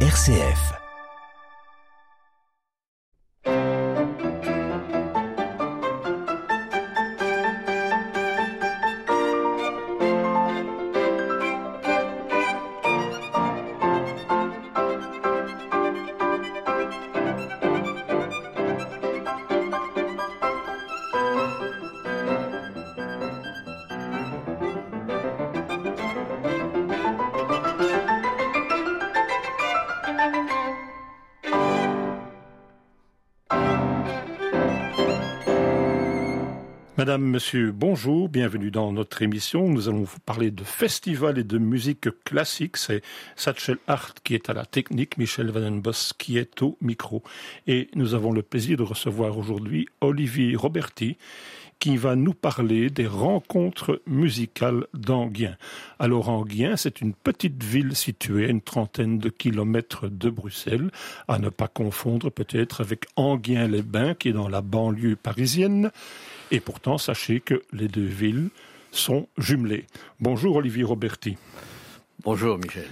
RCF. Monsieur, bonjour, bienvenue dans notre émission. Nous allons vous parler de festival et de musique classique. C'est Satchel Hart qui est à la technique, Michel Vandenbos qui est au micro. Et nous avons le plaisir de recevoir aujourd'hui Olivier Roberti qui va nous parler des rencontres musicales d'Anguien. Alors Anguien, c'est une petite ville située à une trentaine de kilomètres de Bruxelles, à ne pas confondre peut-être avec Anguien-les-Bains qui est dans la banlieue parisienne. Et pourtant, sachez que les deux villes sont jumelées. Bonjour Olivier Roberti. Bonjour Michel.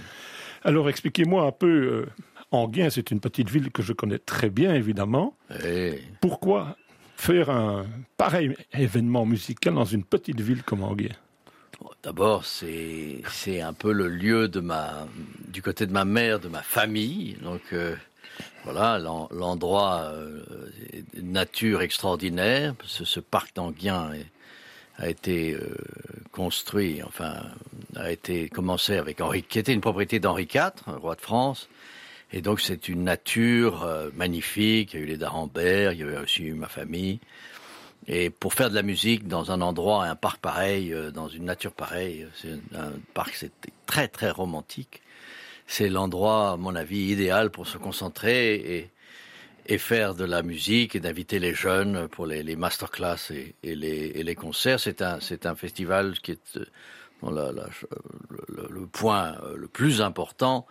Alors expliquez-moi un peu, euh, Anguien, c'est une petite ville que je connais très bien évidemment. Pourquoi faire un pareil événement musical dans une petite ville comme Anguien D'abord, c'est c'est un peu le lieu de ma du côté de ma mère, de ma famille. Donc euh, voilà, l'endroit euh, nature extraordinaire. Ce, parc d'Anguien a été euh, construit, enfin, a été commencé avec Henri, qui était une propriété d'Henri IV, roi de France. Et donc c'est une nature euh, magnifique. Il y a eu les D'Arambert, il y avait aussi eu ma famille. Et pour faire de la musique dans un endroit, un parc pareil, euh, dans une nature pareille, c'est un parc, c'était très très romantique c'est l'endroit, à mon avis, idéal pour se concentrer et, et faire de la musique et d'inviter les jeunes pour les, les masterclass et, les, et les concerts. C'est un, c'est un festival qui est le, le, point euh, le plus important.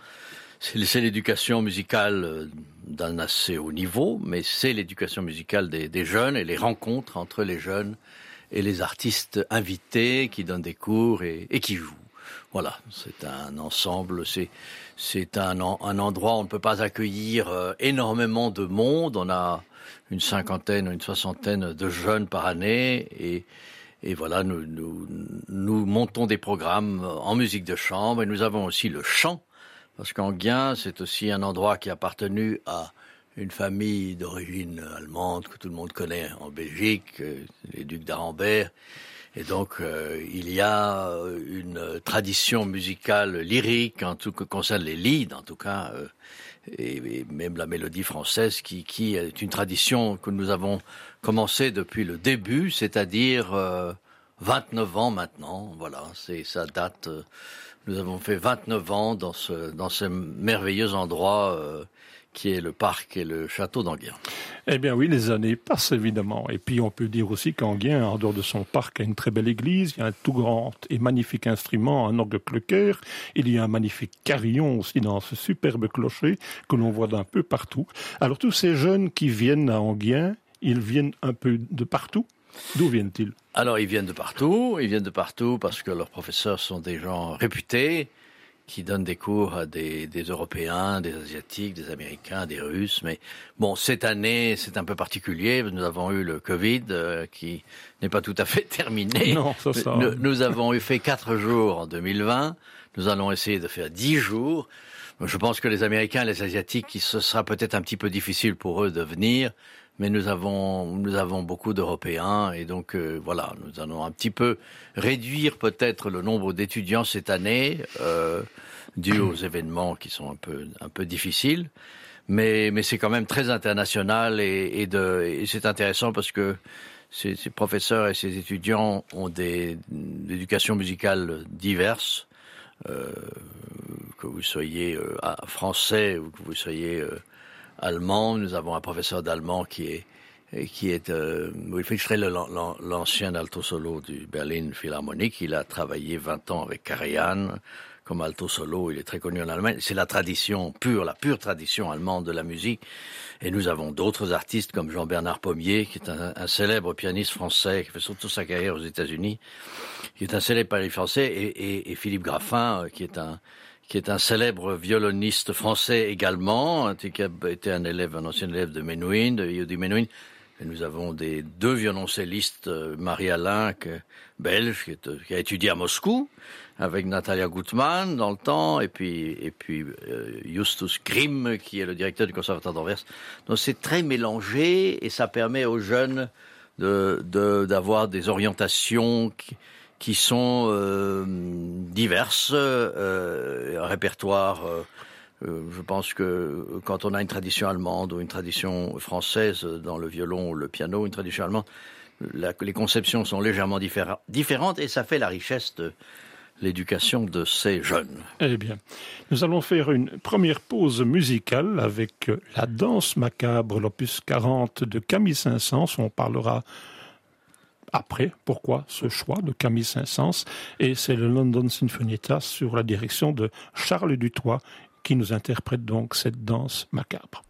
C'est l'éducation musicale euh, d'un assez haut niveau, mais c'est l'éducation musicale des, des jeunes et les rencontres entre les jeunes et les artistes invités qui donnent des cours et, et qui jouent. Voilà, c'est un ensemble, c'est c'est un, un endroit où on ne peut pas accueillir euh, énormément de monde. On a une cinquantaine, une soixantaine de jeunes par année et et voilà, nous, nous, nous montons des programmes en musique de chambre et nous avons aussi le chant, parce qu'Anguien, c'est aussi un endroit qui a appartenu à une famille d'origine allemande que tout le monde connaît en Belgique, euh, les ducs d'Arambert, et donc, euh, il y a euh, une tradition musicale lyrique, en tout cas concerne les leads, en tout cas, euh, et, même la mélodie française, qui, qui est une tradition que nous avons commencé depuis le début, c'est-à-dire euh, 29 ans maintenant. Voilà, c'est ça date. Euh, nous avons fait 29 ans dans ce dans ce merveilleux endroit. Qui est le parc et le château d'Anguien. Eh bien oui, les années passent évidemment. Et puis on peut dire aussi qu'Anguien, en dehors de son parc, a une très belle église, il y a un tout grand et magnifique instrument, un orgue cloquer, il y a un magnifique carillon aussi dans ce superbe clocher que l'on voit d'un peu partout. Alors tous ces jeunes qui viennent à Anguien, ils viennent un peu de partout D'où viennent-ils? Alors ils viennent de partout, ils viennent de partout parce que leurs professeurs sont des gens réputés, qui donne des cours à des, des Européens, des Asiatiques, des Américains, des Russes. Mais bon, cette année, c'est un peu particulier. Nous avons eu le Covid euh, qui n'est pas tout à fait terminé. Non, ça, ça. Nous, nous avons eu fait quatre jours en 2020. Nous allons essayer de faire dix jours. Je pense que les Américains, les Asiatiques, ce sera peut-être un petit peu difficile pour eux de venir mais nous avons nous avons beaucoup d'Européens et donc euh, voilà, nous allons un petit peu réduire peut-être le nombre d'étudiants cette année euh, dû aux événements qui sont un peu un peu difficiles, mais mais c'est quand même très international et, c'est intéressant parce que ces, professeurs et ces étudiants ont des éducations musicales diverses. Euh, que vous soyez français ou que vous soyez allemand. Nous avons un professeur d'allemand qui est qui est euh, Wilfried Strel, l'ancien alto solo du Berlin Philharmonique. Il a travaillé 20 ans avec Karajan comme alto solo. Il est très connu en Allemagne. C'est la tradition pure, la pure tradition allemande de la musique. Et nous avons d'autres artistes comme Jean-Bernard Pommier, qui est un, célèbre pianiste français, qui fait surtout sa carrière aux États-Unis, qui est un célèbre pianiste français, et, Philippe Graffin, qui est un qui est un célèbre violoniste français également, qui a été un élève, un ancien élève de Menuhin, de Yodi Menuhin. Et nous avons des deux violoncellistes, Marie-Alain, belge, qui, qui, a étudié à Moscou, avec Natalia Gutmann dans le temps, et puis, et puis euh, Justus Grimm, qui est le directeur du conservatoire d'Anvers. Donc c'est très mélangé, et ça permet aux jeunes d'avoir de, des orientations qui, qui sont euh, diverses, euh, répertoire. Euh, euh, je pense que quand on a une tradition allemande ou une tradition française dans le violon ou le piano, une tradition allemande, les conceptions sont légèrement différentes et ça fait la richesse de l'éducation de ces jeunes. Eh bien, nous allons faire une première pause musicale avec la danse macabre, l'opus 40 de Camille Saint-Saëns. On parlera après pourquoi ce choix de Camille Saint-Saëns et c'est le London Sinfonietta sur la direction de Charles Dutoit qui nous interprète donc cette danse macabre.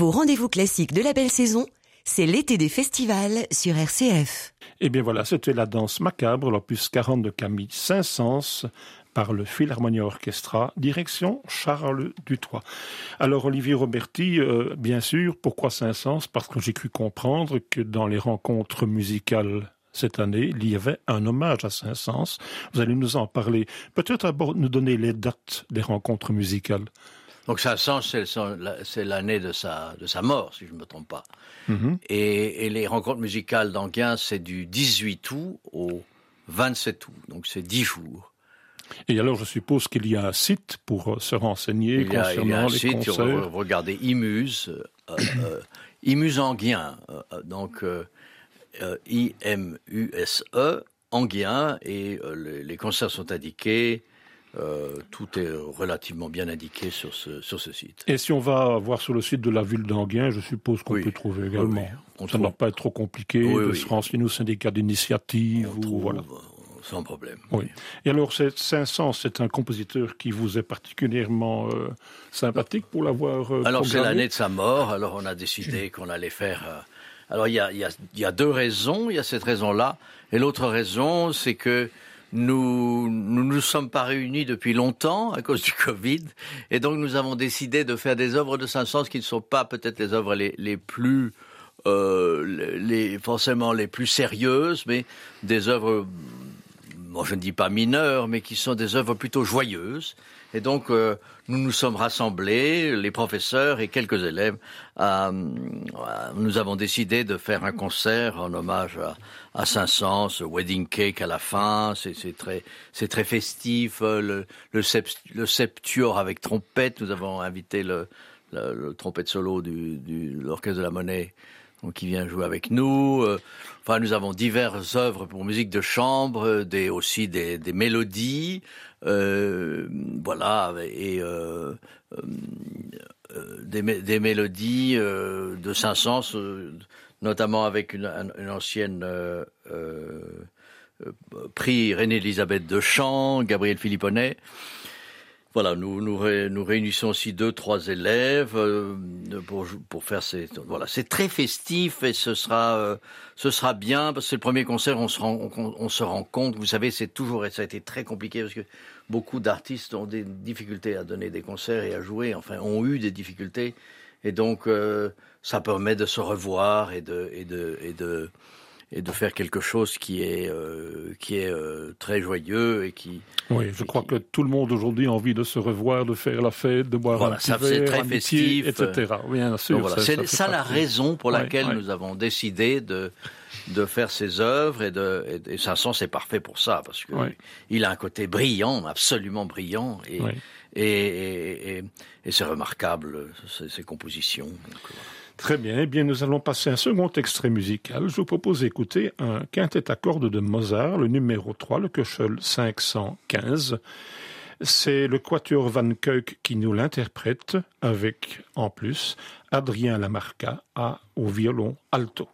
Nouveau rendez-vous classique de la belle saison, c'est l'été des festivals sur RCF. Et eh bien voilà, c'était la danse macabre, l'opus 40 de Camille Saint-Saëns, par le Philharmonia Orchestra, direction Charles Dutoit. Alors Olivier Roberti, euh, bien sûr, pourquoi Saint-Saëns? Parce que j'ai cru comprendre que dans les rencontres musicales cette année, il y avait un hommage à Saint-Saëns. Vous allez nous en parler. Peut-être d'abord nous donner les dates des rencontres musicales. Donc Saint-Saëns, c'est l'année de sa, de sa mort, si je ne me trompe pas. Mhm. et, et, les rencontres musicales d'Anguin, c'est du 18 août au 27 août. Donc c'est 10 jours. Et alors, je suppose qu'il y a un site pour euh, se renseigner concernant il y a un les site, concerts. Regardez Imuse, euh, euh, Imuse Anguien, euh, donc I-M-U-S-E, Anguien, et les, concerts sont indiqués. Tout est relativement bien indiqué sur ce, sur ce site. Et si on va voir sur le site de la ville d'Anguien, je suppose qu'on peut trouver également. Ça ne va pas être trop compliqué de se renseigner au syndicat d'initiative ou voilà sans problème. Oui. Et alors, Saint-Saëns, c'est un compositeur qui vous est particulièrement euh, sympathique pour l'avoir. Euh, alors, c'est l'année de sa mort. Alors, on a décidé qu'on allait faire. Euh, alors, il y a, y, a, y a, deux raisons. Il y a cette raison-là. Et l'autre raison, c'est que nous nous nous sommes pas réunis depuis longtemps à cause du Covid, et donc nous avons décidé de faire des œuvres de Saint-Saëns qui ne sont pas peut-être les œuvres les, les plus euh, les, forcément les plus sérieuses, mais des œuvres bon, je ne dis pas mineurs, mais qui sont des œuvres plutôt joyeuses. Et donc, euh, nous nous sommes rassemblés, les professeurs et quelques élèves. Euh, nous avons décidé de faire un concert en hommage à, à Saint-Saëns, Wedding Cake à la fin. C'est très, c'est très festif. Le, le, le, septuor avec trompette. Nous avons invité le, le, trompette solo du, du l'orchestre de la Monnaie qui vient jouer avec nous. Euh, enfin, nous avons diverses œuvres pour musique de chambre, des aussi des, des mélodies, euh, voilà, et euh, euh, euh des, des, mélodies de Saint-Saëns, notamment avec une, une ancienne prix René-Elisabeth de Chant, Gabriel Philipponnet. Voilà, nous, nous, nous, réunissons aussi deux, trois élèves euh, pour, pour faire ces. Voilà, c'est très festif et ce sera, euh, ce sera bien parce que c'est le premier concert. On se rend, on, on se rend compte. Vous savez, c'est toujours ça a été très compliqué parce que beaucoup d'artistes ont des difficultés à donner des concerts et à jouer. Enfin, ont eu des difficultés et donc euh, ça permet de se revoir et de et de et de et de faire quelque chose qui est euh, qui est euh, très joyeux et qui. Oui, je crois que tout le monde aujourd'hui a envie de se revoir, de faire la fête, de boire voilà, un petit verre, très festif, etc. Bien sûr. voilà, c'est ça, la raison pour laquelle nous avons décidé de de faire ses œuvres et de et, et Sanson c'est parfait pour ça parce que il a un côté brillant, absolument brillant et et, et, c'est remarquable ses compositions. Donc, voilà. Très bien. Eh bien, nous allons passer un second extrait musical. Je vous propose d'écouter un quintet à cordes de Mozart, le numéro 3, le Köchel 515. C'est le Quatuor Van Keuk qui nous l'interprète avec, en plus, Adrien Lamarca à, au violon alto.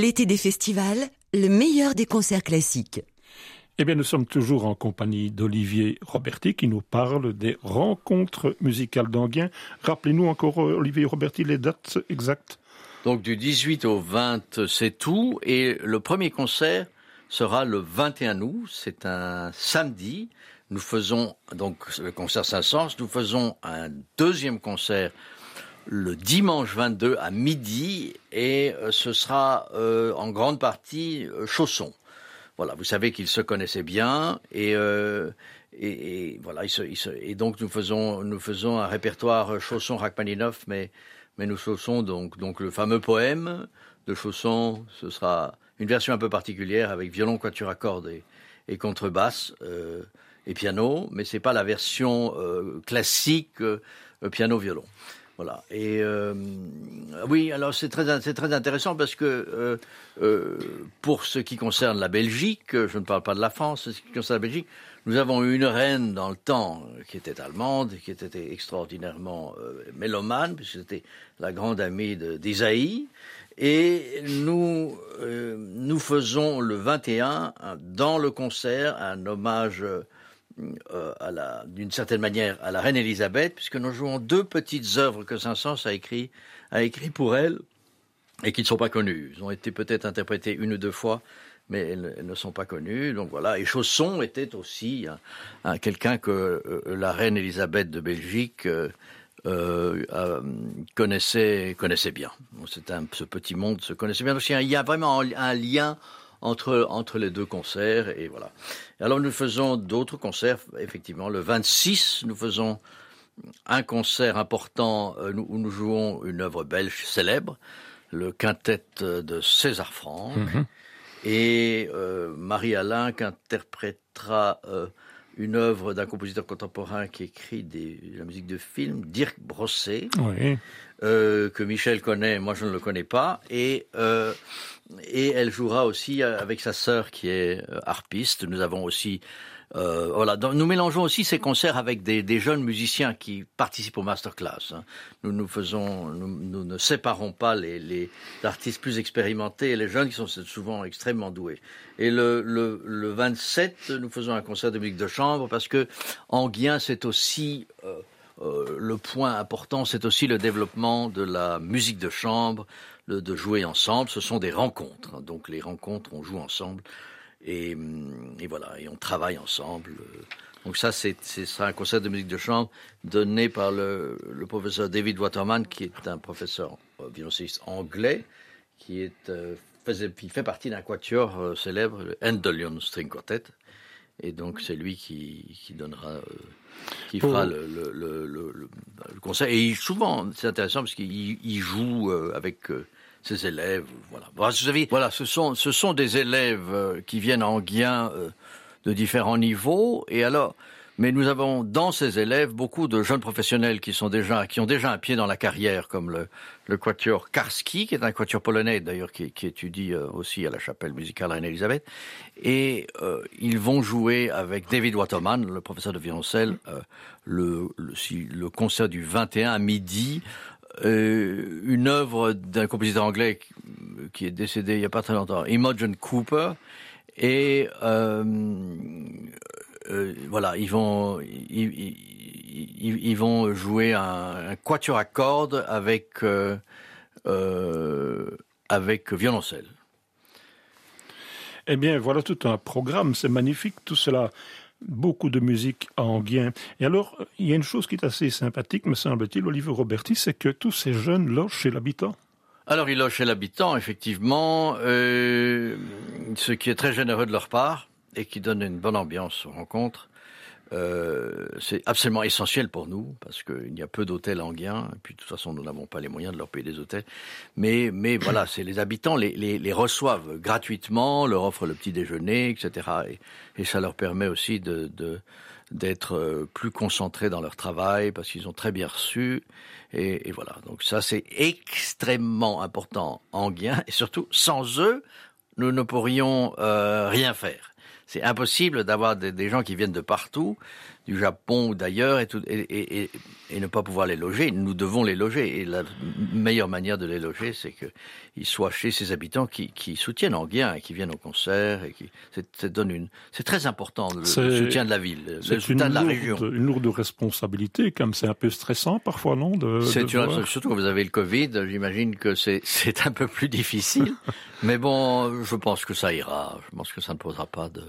L'été des festivals, le meilleur des concerts classiques. Eh bien, nous sommes toujours en compagnie d'Olivier Roberti qui nous parle des rencontres musicales d'Anguien. Rappelez-nous encore, Olivier Roberti, les dates exactes. Donc du 18 au 20, c'est tout. Et le premier concert sera le 21 août. C'est un samedi. Nous faisons donc le concert Saint-Saëns. Nous faisons un deuxième concert le dimanche 22 à midi et euh, ce sera euh, en grande partie euh, Chausson. Voilà, vous savez qu'ils se connaissaient bien et, et, voilà, et donc nous faisons nous faisons un répertoire Chausson Rachmaninoff, mais mais nous chaussons donc donc le fameux poème de Chausson. Ce sera une version un peu particulière avec violon, quatuor à cordes et, et contrebasse et piano, mais c'est pas la version classique piano violon. Voilà. Et euh, oui, alors c'est très, c'est très intéressant parce que euh, euh, pour ce qui concerne la Belgique, je ne parle pas de la France, ce qui concerne la Belgique, nous avons eu une reine dans le temps qui était allemande, qui était extraordinairement mélomane, puisque c'était la grande amie d'Isaïe. Et nous, nous faisons le 21, dans le concert, un hommage euh, d'une certaine manière, à la reine Elisabeth, puisque nous jouons deux petites œuvres que Saint-Saëns a écrit, a écrit pour elle et qui ne sont pas connues. Elles ont été peut-être interprétées une ou deux fois, mais elles, ne sont pas connues. Donc voilà. Et Chausson était aussi quelqu'un que euh, la reine Elisabeth de Belgique euh, connaissait, connaissait bien. Ce petit monde se connaissait bien. il y a vraiment un lien entre, entre les deux concerts. Et voilà. Alors nous faisons d'autres concerts, effectivement. Le 26, nous faisons un concert important euh, où nous jouons une œuvre belge célèbre, le quintet de César Franck. Mhm. Et euh, Marie-Alain qui interprétera euh, une œuvre d'un compositeur contemporain qui écrit des, la musique de film, Dirk Brosset, que Michel connaît, moi je ne le connais pas. Et et elle jouera aussi euh, avec sa sœur qui est euh, harpiste. Nous avons aussi euh, voilà, nous mélangeons aussi ces concerts avec des, jeunes musiciens qui participent au masterclass. Hein. Nous nous faisons, nous, ne séparons pas les, artistes plus expérimentés et les jeunes qui sont souvent extrêmement doués. Et le, le, le 27, nous faisons un concert de musique de chambre parce que Anguien, c'est aussi euh, le point important, c'est aussi le développement de la musique de chambre, de jouer ensemble. Ce sont des rencontres. Donc les rencontres, on joue ensemble. et, et, voilà, et on travaille ensemble. Donc ça, c'est un concert de musique de chambre donné par le, le professeur David Waterman, qui est un professeur violoncelliste anglais, qui est euh, faisait, il fait partie d'un quatuor euh, célèbre, le Endelion String Quartet, et donc c'est lui qui, qui donnera, euh, qui fera le, le, le, le, concert. Et souvent, c'est intéressant parce qu'il joue avec ses élèves. Voilà. Voilà, ce sont, ce sont des élèves qui viennent en Guin de différents niveaux. Et alors, mais nous avons dans ces élèves beaucoup de jeunes professionnels qui sont déjà, qui ont déjà un pied dans la carrière, comme le, le quatuor Karski, qui est un quatuor polonais d'ailleurs, qui, étudie euh, aussi à la chapelle musicale Reine-Elisabeth. Et euh, ils vont jouer avec David Waterman, le professeur de violoncelle, euh, le, le, le, concert du 21 à midi. Euh, une œuvre d'un compositeur anglais qui, est décédé il n'y a pas très longtemps, Imogen Cooper, et euh, euh, voilà, ils vont, jouer un, quatuor à cordes avec violoncelle. Eh bien, voilà tout un programme, c'est magnifique, tout cela. Beaucoup de musique en guien. Et alors, il y a une chose qui est assez sympathique, me semble-t-il, Olivier Roberti, c'est que tous ces jeunes logent chez l'habitant. Alors, ils logent chez l'habitant, effectivement, euh, ce qui est très généreux de leur part et qui donne une bonne ambiance aux rencontres. Euh, c'est absolument essentiel pour nous parce qu'il y a peu d'hôtels en Guin et puis de toute façon nous n'avons pas les moyens de leur payer des hôtels. Mais mais voilà c'est les habitants les, les, les, reçoivent gratuitement leur offrent le petit déjeuner etc et, et ça leur permet aussi de, de d'être euh, plus concentrés dans leur travail parce qu'ils ont très bien reçu. Et, et voilà. Donc ça c'est extrêmement important en Guin et surtout sans eux nous ne pourrions euh, rien faire c'est impossible d'avoir des, gens qui viennent de partout, du Japon ou d'ailleurs, et, et, et, et ne pas pouvoir les loger. Nous devons les loger. Et la meilleure manière de les loger, c'est qu'ils soient chez ces habitants qui, qui soutiennent Anguien et qui viennent au concert. Et qui, c'est, donne une, c'est très important le, le, soutien de la ville, le soutien de la lourde, région. une lourde responsabilité, comme c'est un peu stressant parfois, non de, C'est de une, voir... surtout quand vous avez le Covid, j'imagine que c'est, c'est un peu plus difficile. Mais bon, je pense que ça ira. Je pense que ça ne posera pas de,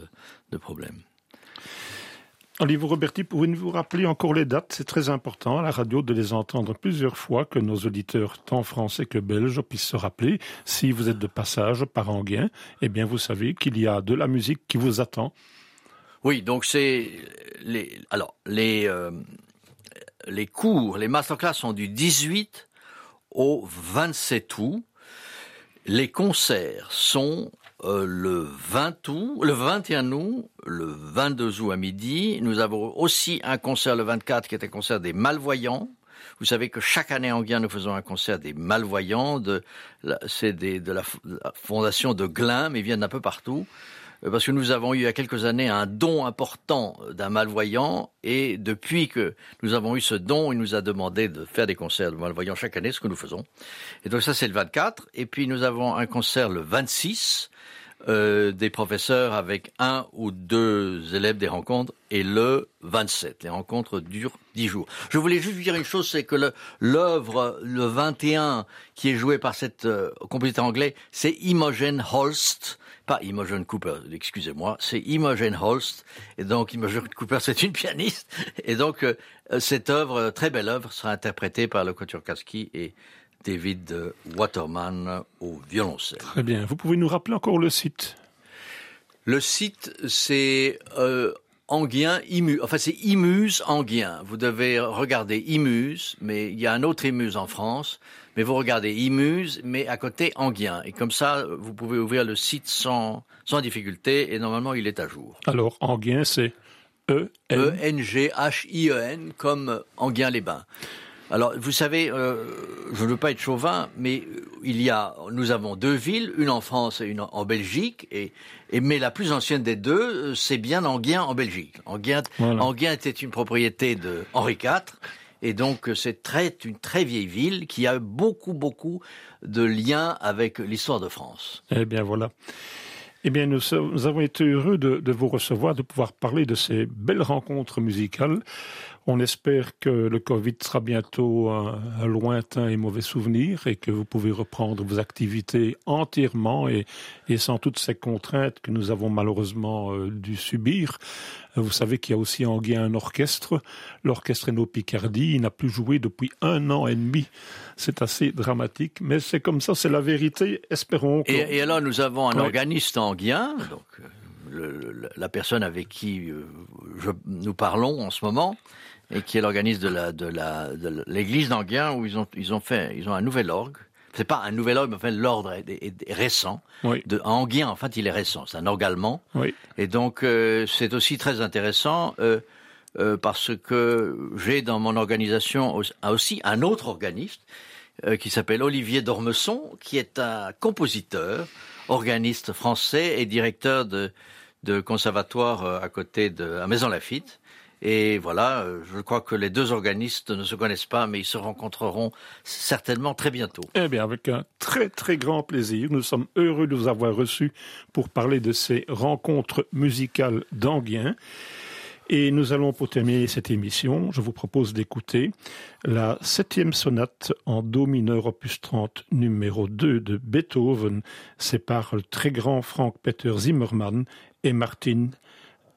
de problème. Olivier Roberti, pouvez-vous vous rappeler encore les dates? C'est très important à la radio de les entendre plusieurs fois, que nos auditeurs, tant français que belges, puissent se rappeler. Si vous êtes de passage par Anguien, eh bien vous savez qu'il y a de la musique qui vous attend. Oui, donc c'est les alors les euh, les cours, les masterclass sont du 18 au 27 août. Les concerts sont euh, le 20 août, le 21 août, le 22 août à midi. Nous avons aussi un concert le 24 qui est un concert des malvoyants. Vous savez que chaque année en Guyane, nous faisons un concert des malvoyants. De, c'est de la, fondation de Glin, mais ils viennent d'un peu partout. Parce que nous avons eu il y a quelques années un don important d'un malvoyant et depuis que nous avons eu ce don, il nous a demandé de faire des concerts de malvoyants chaque année, ce que nous faisons. Et donc ça c'est le 24. Et puis nous avons un concert le 26 euh, des professeurs avec un ou deux élèves des rencontres et le 27. Les rencontres durent dix jours. Je voulais juste vous dire une chose, c'est que l'œuvre, le, le 21, qui est joué par cette euh, compositeur anglais, c'est Imogen Holst, pas Imogen Cooper, excusez-moi, c'est Imogen Holst, et donc Imogen Cooper c'est une pianiste, et donc euh, cette œuvre, très belle œuvre, sera interprétée par le Quatuor Kaski et David Waterman au violoncelle. Très bien. Vous pouvez nous rappeler encore le site? Le site, c'est euh, Anguien Imu. Enfin, c'est Imuse Anguien. Vous devez regarder Imuse, mais il y a un autre Imuse en France. Mais vous regardez Imuse, mais à côté Anguien. Et comme ça, vous pouvez ouvrir le site sans, sans difficulté et normalement, il est à jour. Alors, Anguien, c'est E-N-G-H-I-E-N, -E comme Anguien-les-Bains. Alors, vous savez, euh, je ne veux pas être chauvin, mais il y a, nous avons deux villes, une en France et une en Belgique, et, et mais la plus ancienne des deux, c'est bien Anguien en Belgique. Anguien, voilà. Anguien était une propriété de Henri IV, et donc c'est très, une très vieille ville qui a beaucoup, beaucoup de liens avec l'histoire de France. Eh bien voilà. Eh bien, nous, avons été heureux de vous recevoir, de pouvoir parler de ces belles rencontres musicales On espère que le Covid sera bientôt un, lointain et mauvais souvenir et que vous pouvez reprendre vos activités entièrement et, sans toutes ces contraintes que nous avons malheureusement euh, dû subir. Vous savez qu'il y a aussi en Guy un orchestre, l'orchestre Eno Picardie. Il n'a plus joué depuis un an et demi. C'est assez dramatique, mais c'est comme ça, c'est la vérité. Espérons. Et, et, alors, nous avons un organiste en Guien, donc la personne avec qui euh, nous parlons en ce moment, et qui est l'organiste de la de l'église d'Anguien où ils ont ils ont fait ils ont un nouvel orgue. C'est pas un nouvel orgue, mais enfin l'ordre est, récent. De Anguien, en fait, il est récent. C'est un orgue allemand. Et donc euh, c'est aussi très intéressant euh, parce que j'ai dans mon organisation aussi un autre organiste qui s'appelle Olivier Dormesson, qui est un compositeur, organiste français et directeur de de conservatoire euh, à côté de à Maison Lafitte. Et voilà, euh, je crois que les deux organistes ne se connaissent pas, mais ils se rencontreront certainement très bientôt. Eh bien, avec un très très grand plaisir. Nous sommes heureux de vous avoir reçus pour parler de ces rencontres musicales d'Anguien. Et nous allons, pour terminer cette émission, je vous propose d'écouter la septième sonate en Do mineur opus 30 numéro 2 de Beethoven. C'est par le très grand Frank Peter Zimmermann et Martin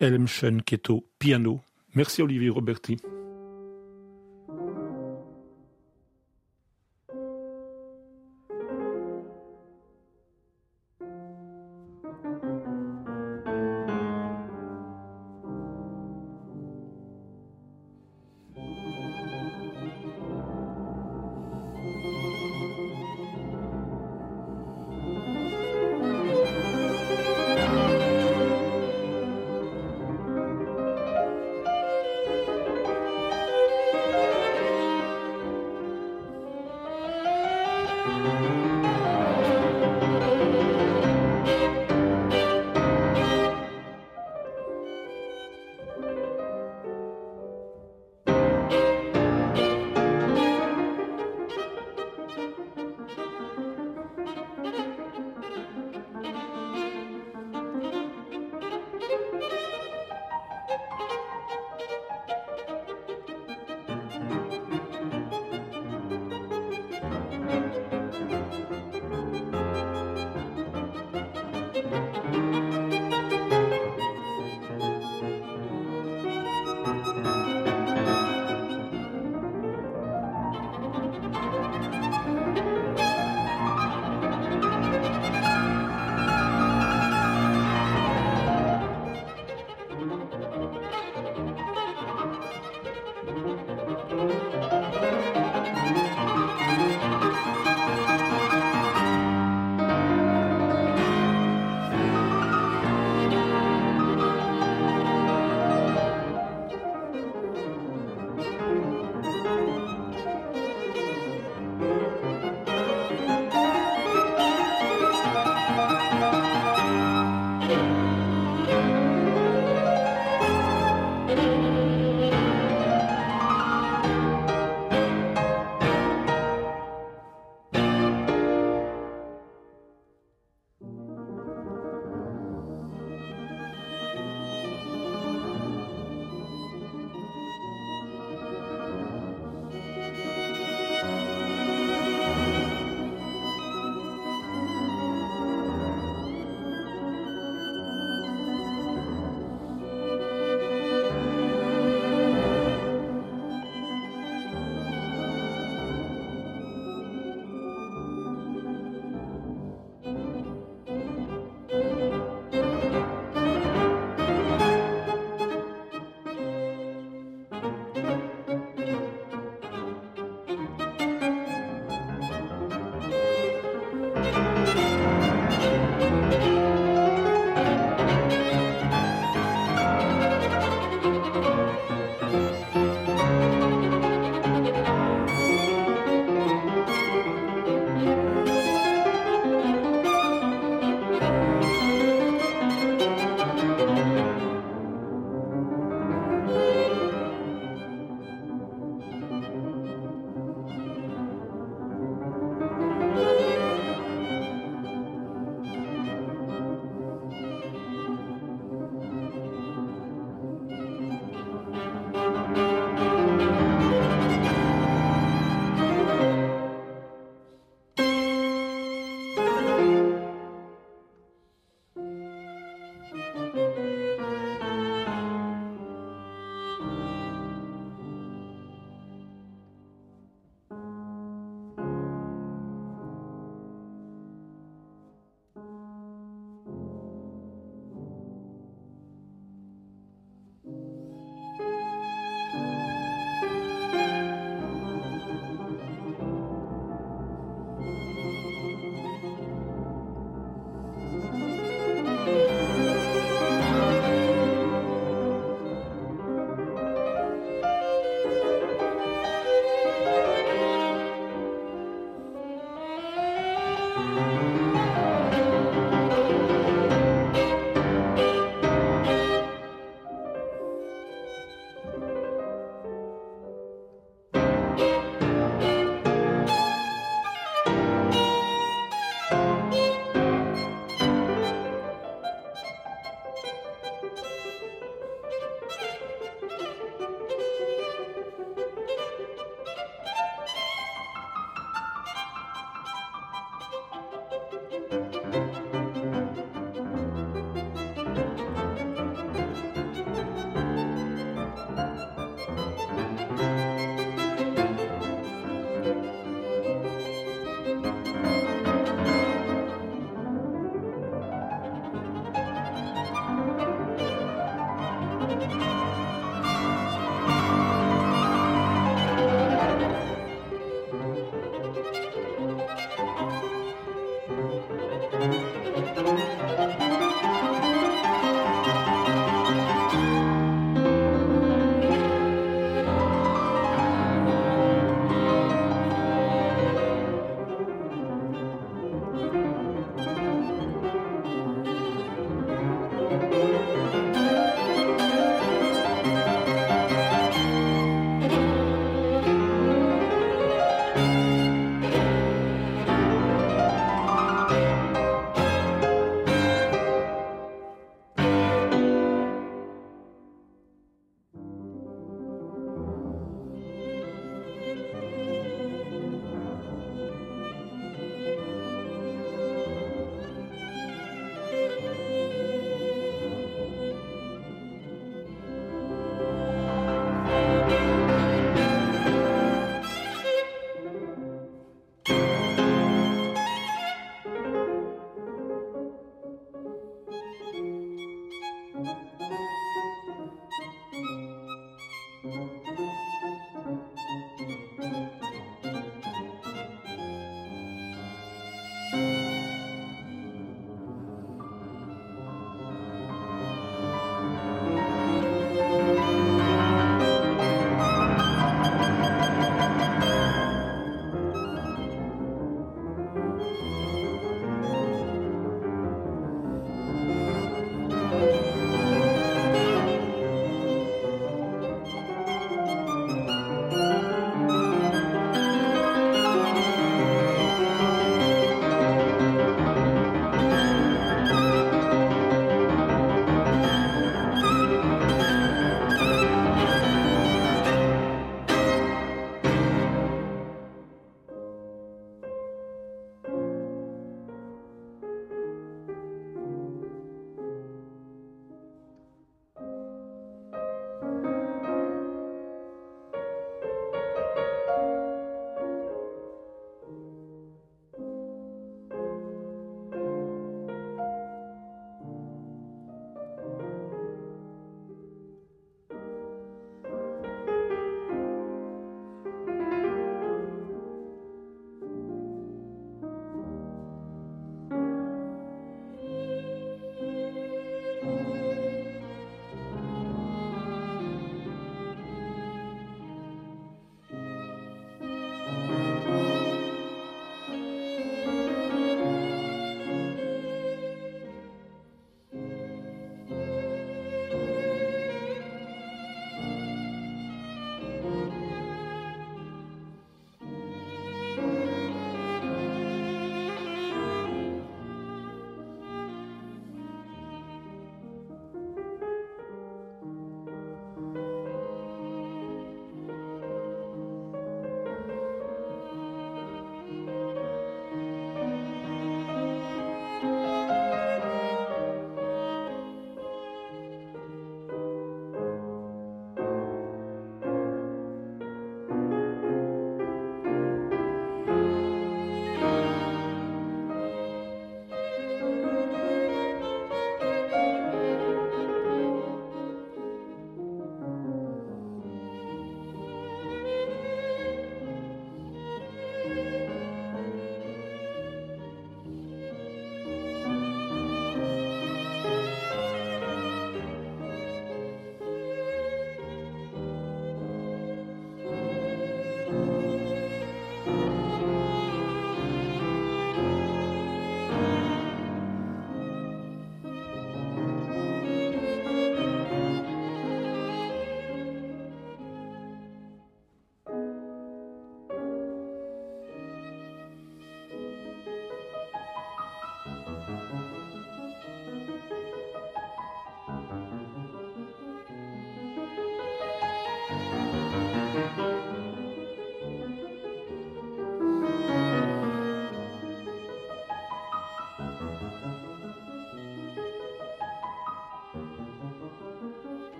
Elmschen qui est au piano. Merci Olivier Roberti.